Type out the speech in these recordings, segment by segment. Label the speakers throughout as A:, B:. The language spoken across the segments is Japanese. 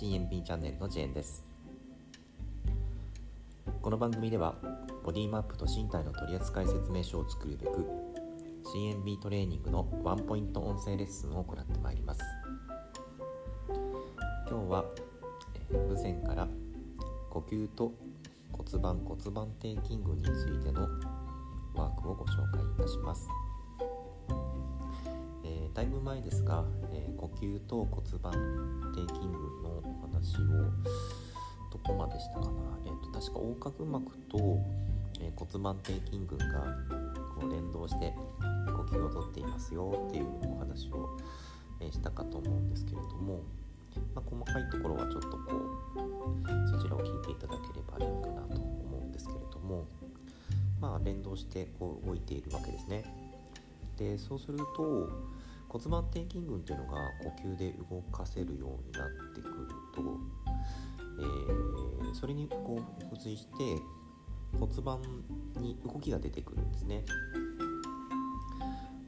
A: CMP チャンネルのジェーンです。この番組ではボディマップと身体の取扱説明書を作るべく CMB トレーニングのワンポイント音声レッスンを行ってまいります。今日は、えー、以前から呼吸と骨盤骨盤底筋群についてのワークをご紹介いたします。だいぶ前ですが、えー、呼吸と骨盤底筋群のをどこまでしたかな、えーと、確か横隔膜と、えー、骨盤底筋群がこう連動して呼吸をとっていますよっていうお話を、えー、したかと思うんですけれども、まあ、細かいところはちょっとこうそちらを聞いていただければいいかなと思うんですけれどもまあ連動してこう動いているわけですね。でそうすると骨盤底筋群っていうのが呼吸で動かせるようになってくると、えー、それにこう付随して骨盤に動きが出てくるんですね。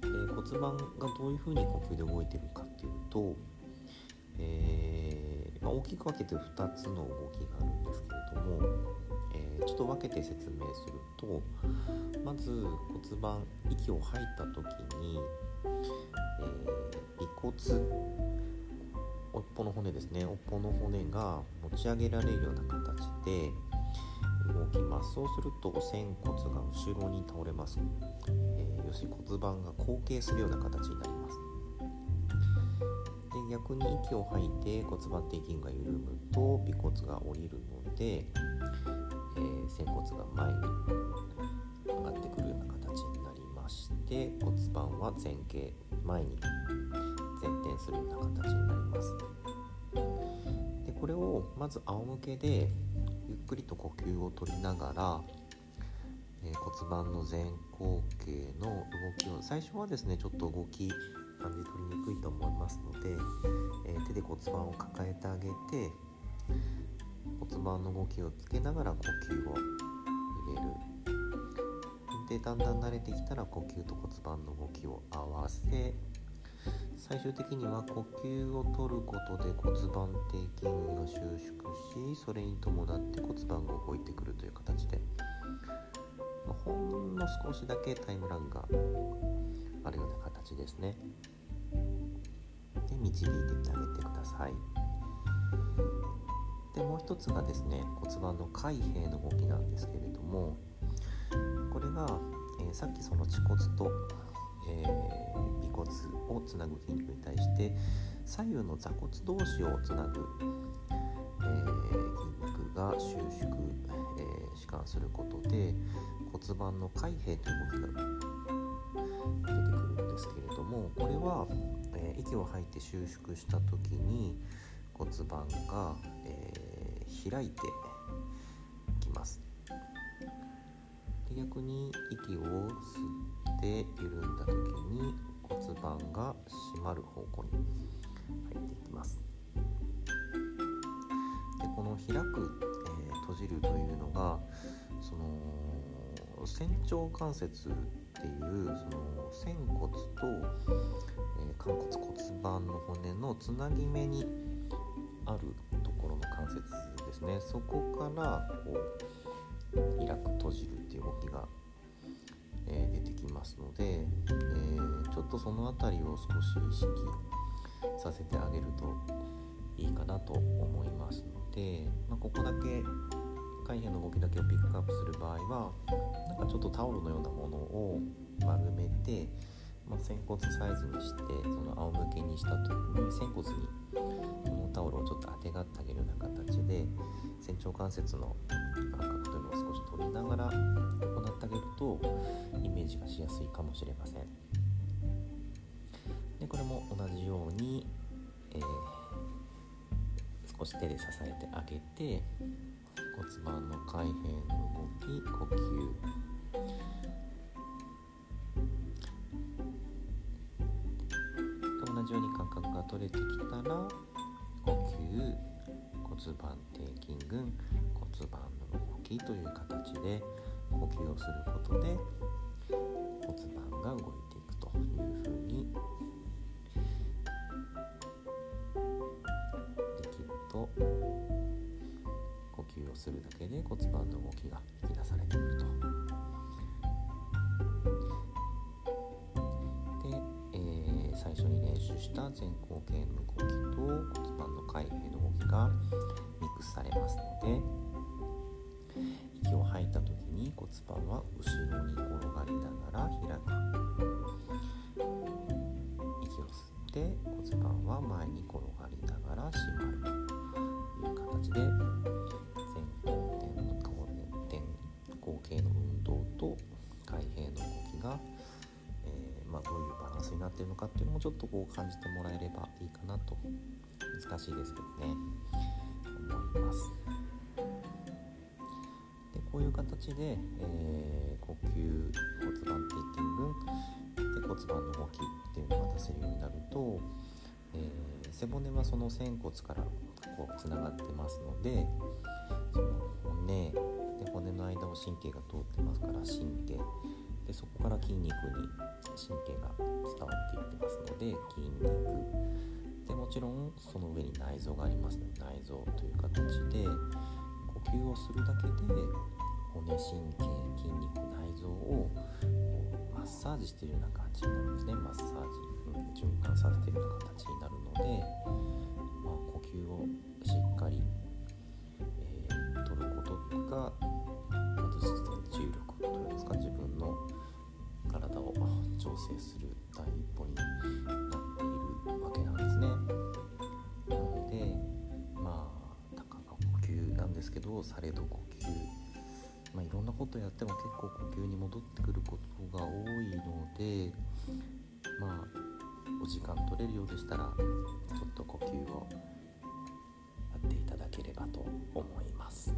A: で骨盤がどういうふうに呼吸で動いてるかっていうと、えー、まあ、大きく分けて2つの動きがあるんですけれども、えー、ちょっと分けて説明するとまず骨盤息を吐いた時にえー、尾骨おっぽの骨ですね。おっぽの骨が持ち上げられるような形で動きます。そうすると仙骨が後ろに倒れます、えー、要するに骨盤が後傾するような形になります。で逆に息を吐いて骨盤底筋が緩むと尾骨が下りるので、えー、仙骨が前にて骨盤は前傾前に前転するような形になります。でこれをまず仰向けでゆっくりと呼吸をとりながら、え、骨盤の前後傾の動きを最初はですねちょっと動き感じ取りにくいと思いますので、え、手で骨盤を抱えてあげて骨盤の動きをつけながら呼吸を入れる。でだんだん慣れてきたら呼吸と骨盤の動きを合わせ最終的には呼吸をとることで骨盤底筋が収縮しそれに伴って骨盤が動いてくるという形で、まあ、ほんの少しだけタイムラグがあるような形ですね。で導いてってあげてください。でもう一つがですね骨盤の開閉の動きなんですけれどもが、えー、さっきその恥骨と、えー、尾骨をつなぐ筋肉に対して左右の座骨同士をつなぐ、えー、筋肉が収縮、えー、弛緩することで骨盤の開閉という動きが出てくるんですけれどもこれは、え、息を吐いて収縮した時に骨盤が、え、開いてきます。で逆に息を吸って緩んだ時に骨盤が締まる方向に入っていきます。でこの開く、えー、閉じるというのがその仙腸関節っていうその仙骨と、えー、寛骨骨盤の骨のつなぎ目にあるところの関節ですね。そこからこう開く閉じるっていう動きが、えー、出てきますので、えー、ちょっとその辺りを少し意識させてあげるといいかなと思いますので、まあ、ここだけ海辺の動きだけをピックアップする場合はなんかちょっとタオルのようなものを丸めて、まあ、仙骨サイズにしてその仰向けにした時に仙骨にこのタオルをちょっとあてがってあげるような形で仙腸関節の感覚取りながら行ってあげるとイメージがしやすいかもしれません。でこれも同じように、えー、少し手で支えてあげて骨盤の開閉の動き呼吸。同じように感覚が取れてきたら呼吸。骨盤底筋群。骨盤きという形で呼吸をすることで骨盤が動いていくというふうにできると呼吸をするだけで骨盤の動きが引き出されてくると。で、えー、最初に練習した前後傾の動きと骨盤の開閉の動きがミックスされますので骨盤は後ろに転がりながら開く息を吸って骨盤は前に転がりながら締まるという形で前後転の後転後傾の運動と開閉の動きが、えー、まあ、どういうバランスになってるのかっていうのもちょっとこう感じてもらえればいいかなと難しいですけどね思います。こういう形で、えー、呼吸骨盤底筋群で骨盤の動きっていうのが出せるようになると、えー、背骨はその仙骨からこうつながってますのでその骨で骨の間を神経が通ってますから神経。でそこから筋肉に神経が伝わっていってますので筋肉。でもちろんその上に内臓がありますので内臓という形で呼吸をするだけで骨神経筋肉内臓をマッサージしているような感じになるんですねマッサージ、うん、循環させているような形になるので、まあ、呼吸をしっかり、えー、取ることが重力というんですか自分の体を調整する第一歩になっているわけなんですね。なのでまあたかが呼吸なんですけどされど呼吸、ろんなことやっても結構呼吸に戻ってくることが多いのでまあお時間取れるようでしたらちょっと呼吸をやっていただければと思います。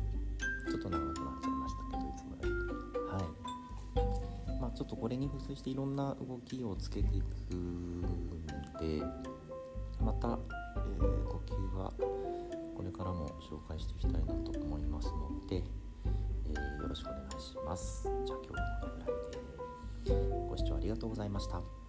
A: ちょっと長くなっちゃいましたけどいつもより。はい。まあちょっとこれに付随していろんな動きをつけていくんでまた、えー、呼吸はこれからも紹介していきたいなと思いますのでえー、よろしくお願いします。じゃあ今日はこのぐらいでご視聴ありがとうございました。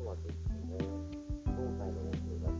B: ことはできても今回の練習が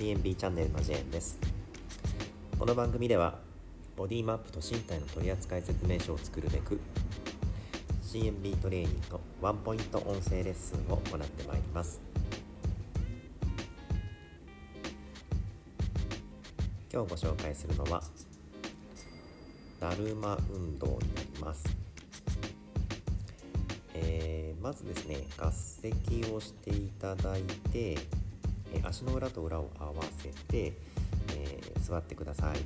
A: CMB チャンネルのジェーンです。この番組ではボディマップと身体の取扱説明書を作るべく CMB トレーニングのワンポイント音声レッスンを行ってまいります。今日ご紹介するのはだるま運動になります。えーまずですね合席をしていただいて足の裏と裏を合わせて、えー座ってください、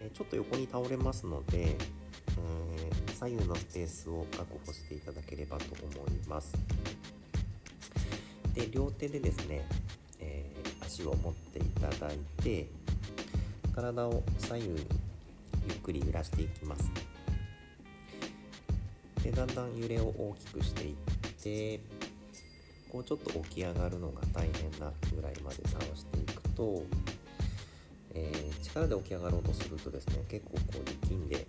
A: えちょっと横に倒れますので、えー左右のスペースを確保していただければと思います。で両手でですね、えー足を持っていただいて体を左右にゆっくり揺らしていきます。でだんだん揺れを大きくしていってこうちょっと起き上がるのが大変なぐらいまで倒していくと、えー力で起き上がろうとするとですね結構こう力んで、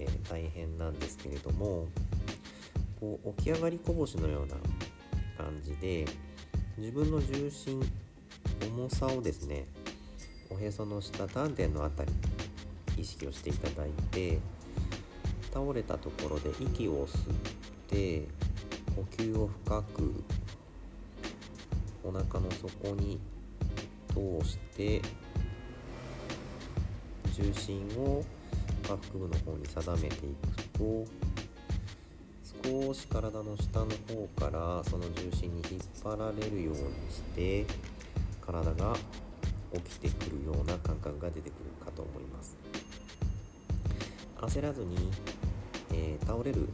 A: えー大変なんですけれどもこう起き上がりこぼしのような感じで自分の重心重さをですねおへその下丹田のあたり意識をしていただいて倒れたところで息を吸って呼吸を深くお腹の底に通して重心を下腹部の方に定めていくと少し体の下の方からその重心に引っ張られるようにして体が起きてくるような感覚が出てくるかと思います。焦らずに、えー倒れる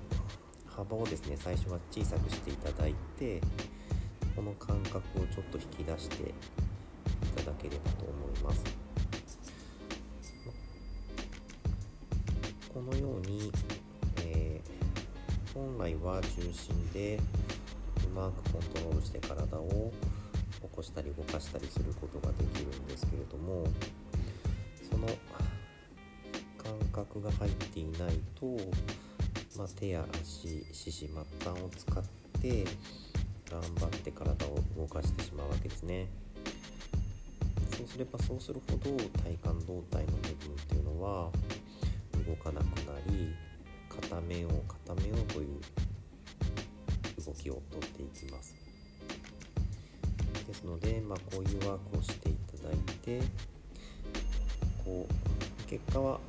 A: 幅をですね最初は小さくしていただいてこの感覚をちょっと引き出していただければと思います。このように、えー本来は重心でうまくコントロールして体を起こしたり動かしたりすることができるんですけれどもその感覚が入っていないと、まあ、手や足四肢末端を使って頑張って体を動かしてしまうわけですね。そうすればそうするほど体幹胴体の部分っていうのは動かなくなり固めよう固めようという動きをとっていきます。ですので、まあ、こういうワークをしていただいてこう結果は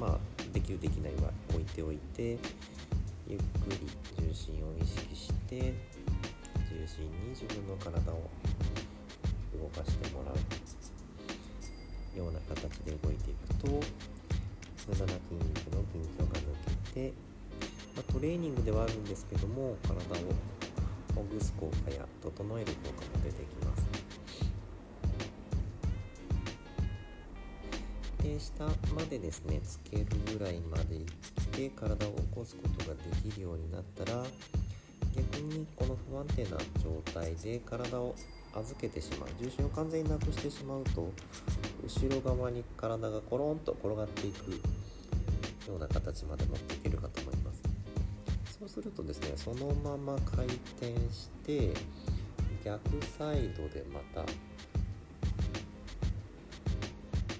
A: まあできるできないは置いておいてゆっくり重心を意識して重心に自分の体を動かしてもらうような形で動いていくと無駄な筋肉の緊張が抜けて、まあトレーニングではあるんですけども体をほぐす効果や整える効果も出てきます。で下までですねつけるぐらいまでいって体を起こすことができるようになったらにこの不安定な状態で体を預けてしまう。重心を完全になくしてしまうと後ろ側に体がコロンと転がっていくような形まで持っていけるかと思います。そうするとですねそのまま回転して逆サイドでまた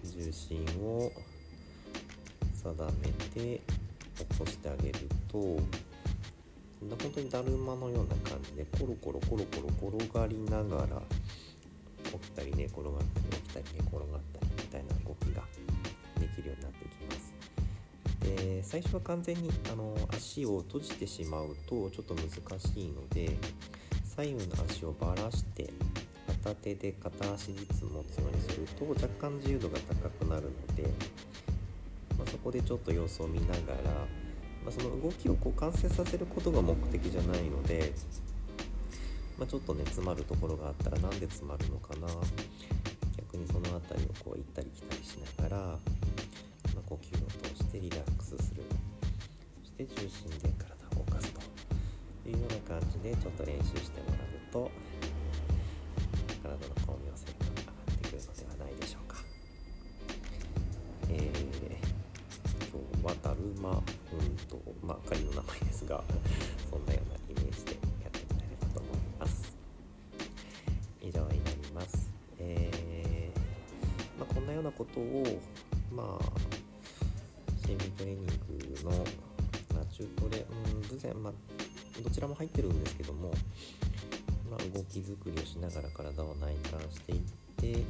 A: 重心を定めて起こしてあげると本当にだるまのような感じでコロコロコロコロ転がりながら起きたり寝転がったり起きたり寝転がったりみたいな動きができるようになってきます。で最初は完全にあの足を閉じてしまうとちょっと難しいので左右の足をばらして片手で片足ずつ持つようにすると若干自由度が高くなるので、まあ、そこでちょっと様子を見ながらまあ、その動きをこう完成させることが目的じゃないので、まあ、ちょっとね詰まるところがあったらなんで詰まるのかな。逆にその辺りをこう行ったり来たりしながら、まあ、呼吸を通してリラックスする。そして中心で体を動かすというような感じでちょっと練習してもらうと体の巧妙性今日はだるまうんとまあ仮の名前ですがそんなようなイメージでやってもらえればと思います。以上になります。えー、まあ、こんなようなことをまあ心理トレーニングの、まあ、中トレ、うん、偶然まあどちらも入ってるんですけども、まあ、動き作りをしながら体を内観していってい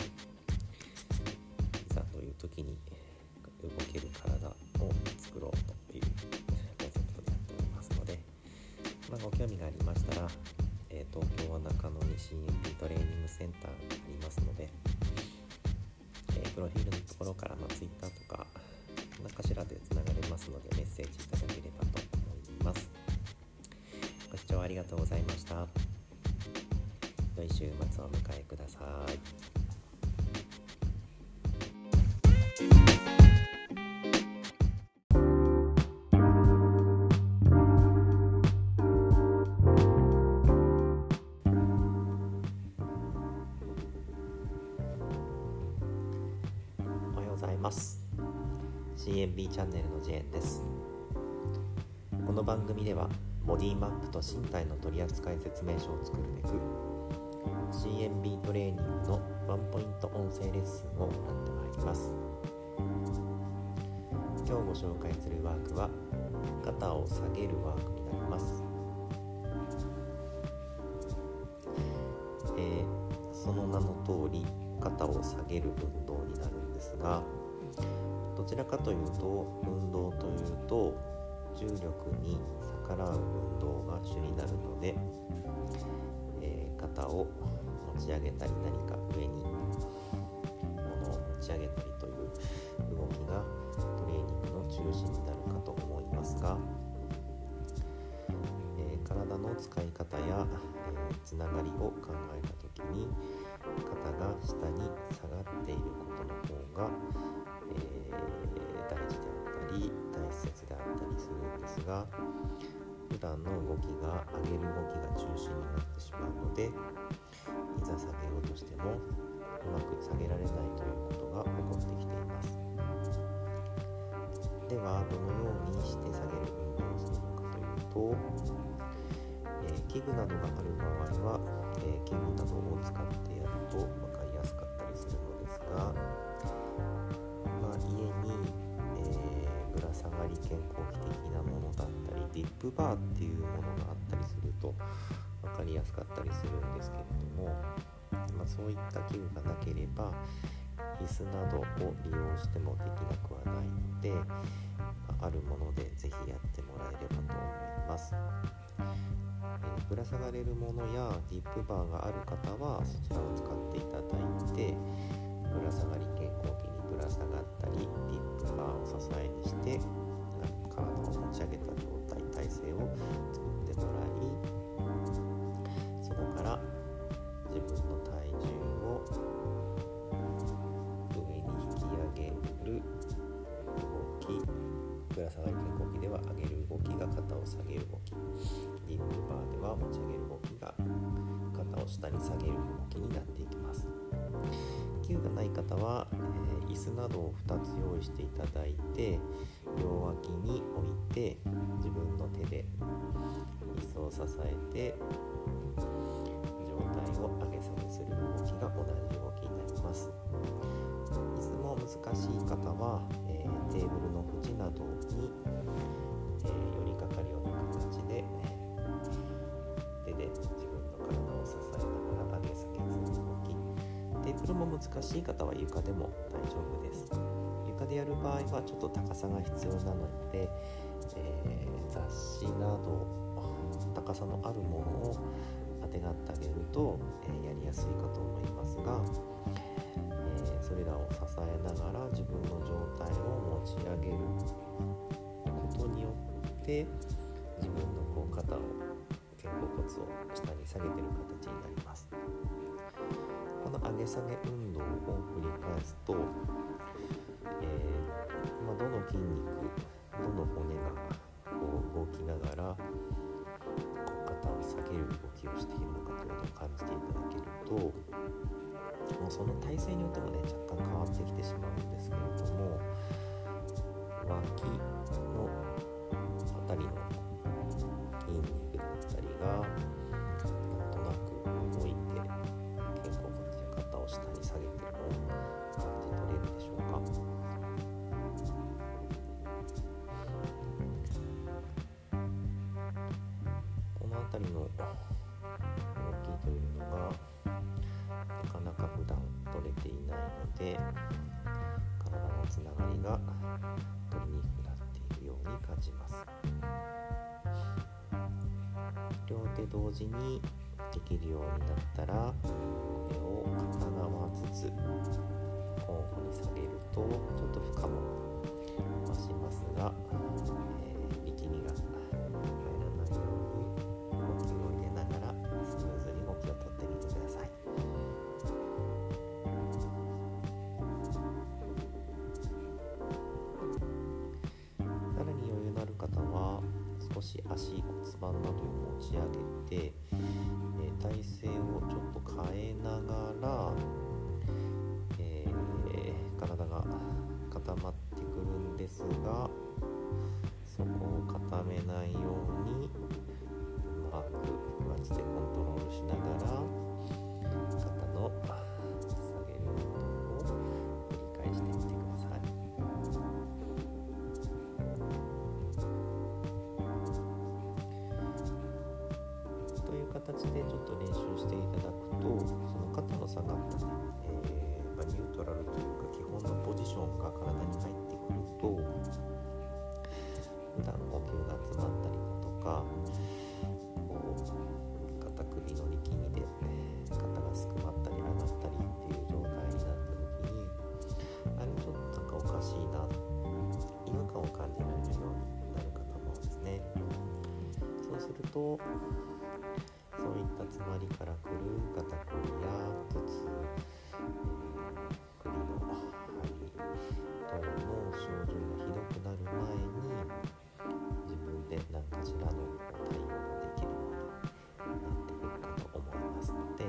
A: ざという時に動ける体を作ろうというコンセプトでやっておりますので、まあ、ご興味がありましたら、えー、東京は中野に CMP トレーニングセンターがありますので、えー、プロフィールのところから、まあ、Twitter とか何かしらでつながれますのでメッセージいただければと思います。ご視聴ありがとうございました。良い週末をお迎えください。番組ではボディマップと身体の取り扱い説明書を作るべく CMB トレーニングのワンポイント音声レッスンを行ってまいります。今日ご紹介するワークは肩を下げるワークになります、えーその名の通り肩を下げる運動になるんですがどちらかというと運動というと重力に逆らう運動が主になるので、えー肩を持ち上げたり何か上に物を持ち上げたりという動きがトレーニングの中心になるかと思いますが、えー体の使い方や、えーつながりを考えた時に肩が下に下がっていることの方が、えーったりするんですが普段の動きが上げる動きが中心になってしまうのでいざ下げようとしてもうまく下げられないということが起こってきています。ではどのようにして下げる運動をするのかというと、えー器具などがある場合は、えー器具などを使ってやるとディップバーっていうものがあったりすると分かりやすかったりするんですけれども、まあ、そういった器具がなければ椅子などを利用してもできなくはないので、まああるものでぜひやってもらえればと思います。えーぶら下がれるものやディップバーがある方はそちらを使っていただいてぶら下がり健康器にぶら下がったりディップバーを支えにして体を持ち上げた状態体制を作ってもらいそこから自分の体重を上に引き上げる動きぶら下がりの動きでは上げる動きが肩を下げる動きリングバーでは持ち上げる動きが肩を下に下げる動きになっていきます。球がない方は、えー、椅子などを2つ用意していただいて両脇に置いて自分の手で椅子を支えて状態を上げ下げする動きが同じ動きになります。椅子も難しい方は、えー、テーブルの縁などに、えー、寄りかかるような形で手で自分の体を支えながテーブルも難しい方は床でも大丈夫です。床でやる場合はちょっと高さが必要なので、えー、雑誌など高さのあるものをあてがってあげると、えー、やりやすいかと思いますが、えー、それらを支えながら自分の状態を持ち上げることによって自分のこう肩を肩甲骨を下に下げてる形になります。上げ下げ運動を繰り返すと、えー、まあ、どの筋肉どの骨がこう動きながら肩を下げる動きをしているのかというのを感じていただけるともうその体勢によってもね若干変わってきてしまうんですけれども脇時にできるようになったらこれを片側ずつ交互に下げると少し足骨盤などを持ち上げて、え、体勢をちょっと変えながら、えー、体が固まって形でちょっと練習していただくとその肩の下が、えーまあ、ニュートラルというか基本のポジションが体に入ってくると普段呼吸が詰まったりだとかこう肩首の力みで、え肩がすくまったり上がったりっていう状態になった時にあれちょっとなんかおかしいな違和感を感じられるようになるかと思うんですね。そうするとそういった詰まりからくる肩こりや頭痛、えー首の張り等の症状がひどくなる前に自分で何かしらの対応ができるようになってくるかと思いますので、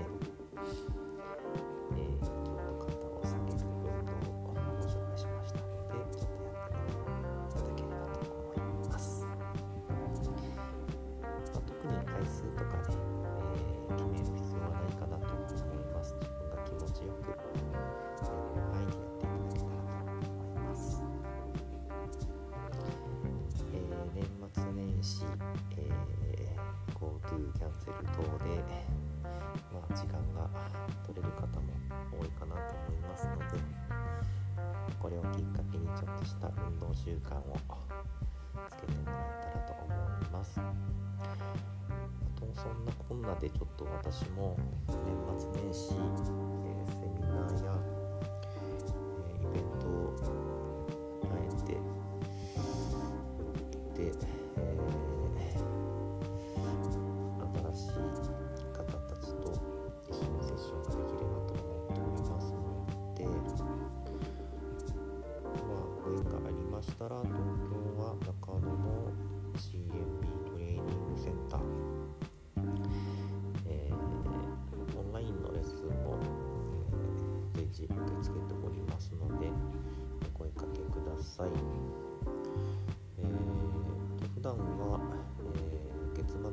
A: 習慣をつけてもらえたらと思います。あとそんなこんなでちょっと私も年末年始、えーセミナーや、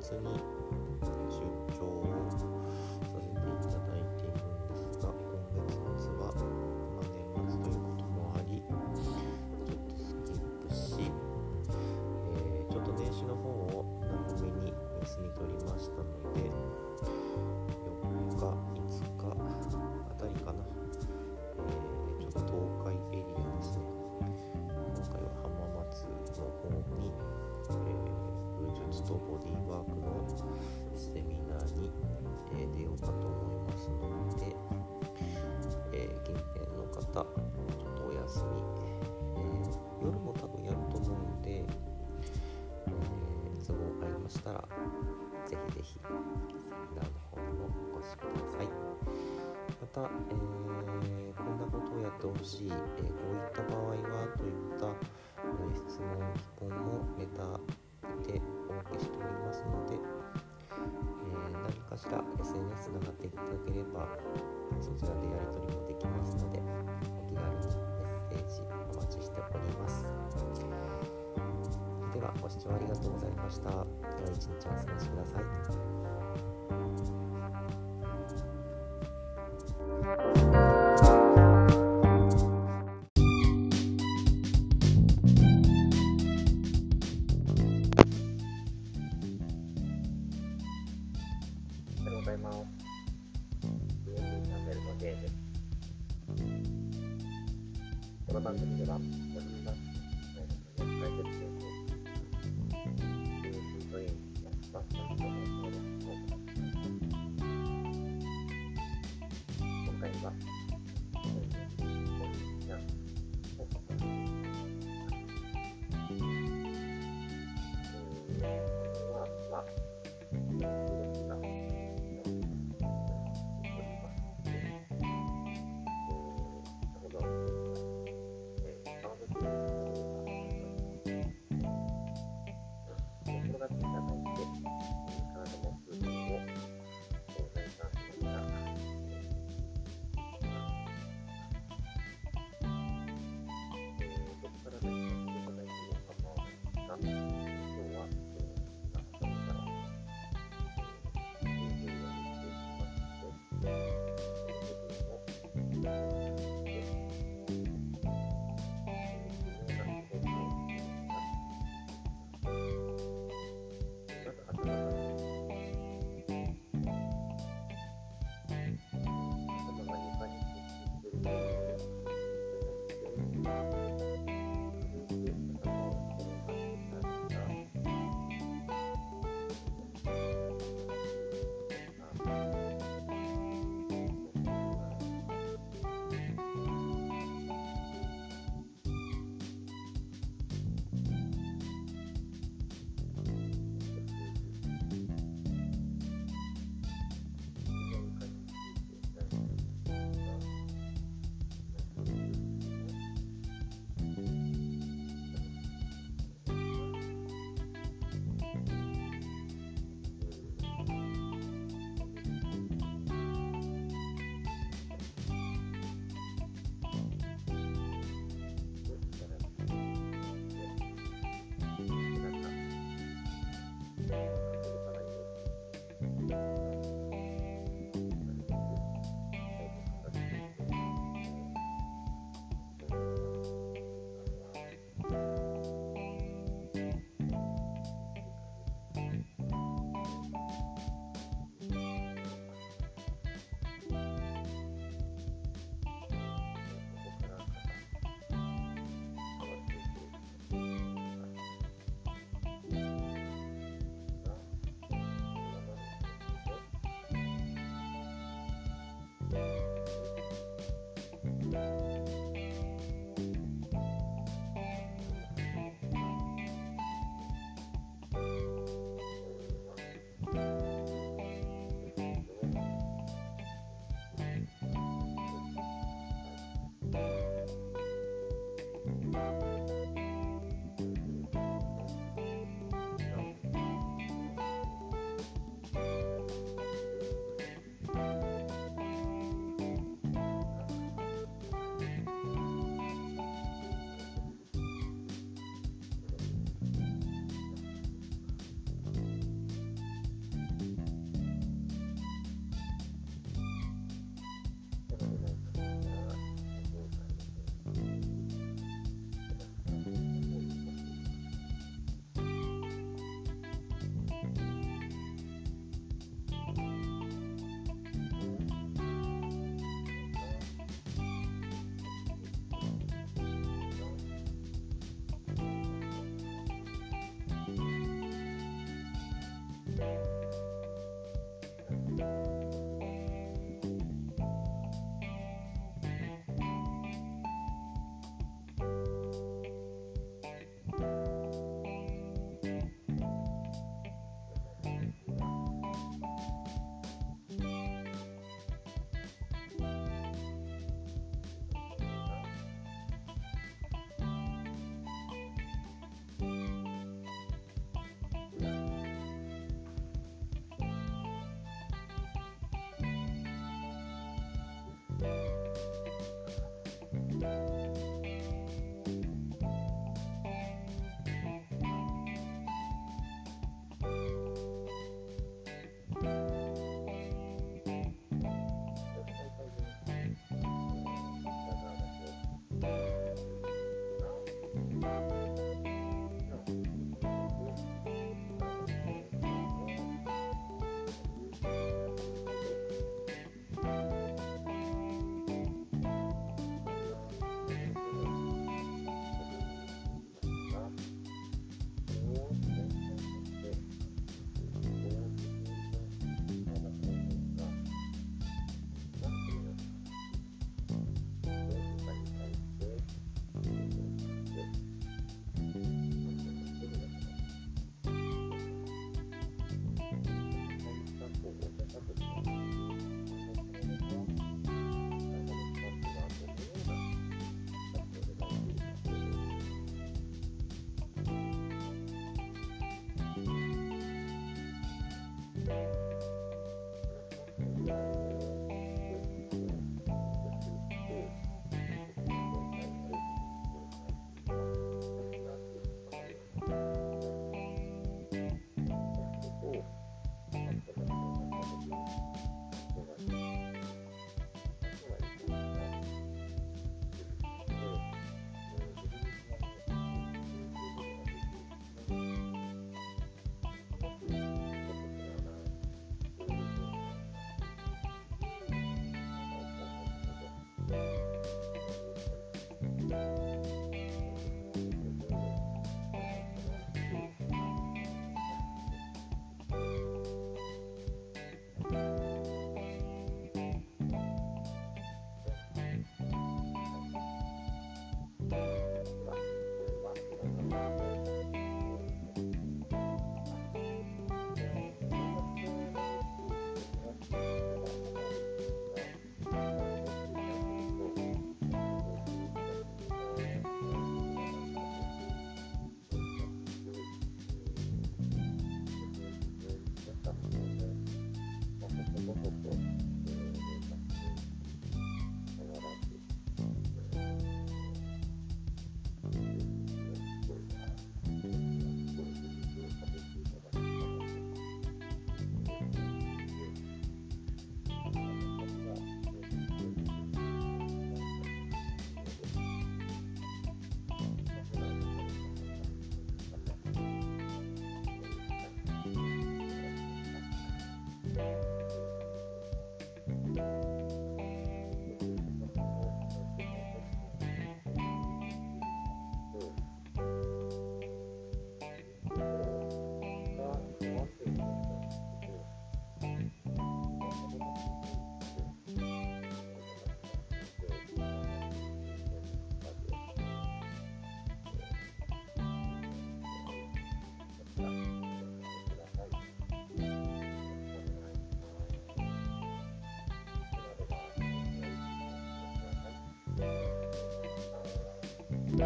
A: 生意えー、こんなことをやってほしい、えー、こういった場合はといった、え質問、疑問もネタでお受けしておりますので、え何かしら SNS つながっていただければそちらでやり取りもできますのでお気軽にメッセージお待ちしております。ではご視聴ありがとうございました。では一日お過ごしください。
B: 있어.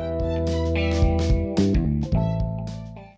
A: ます。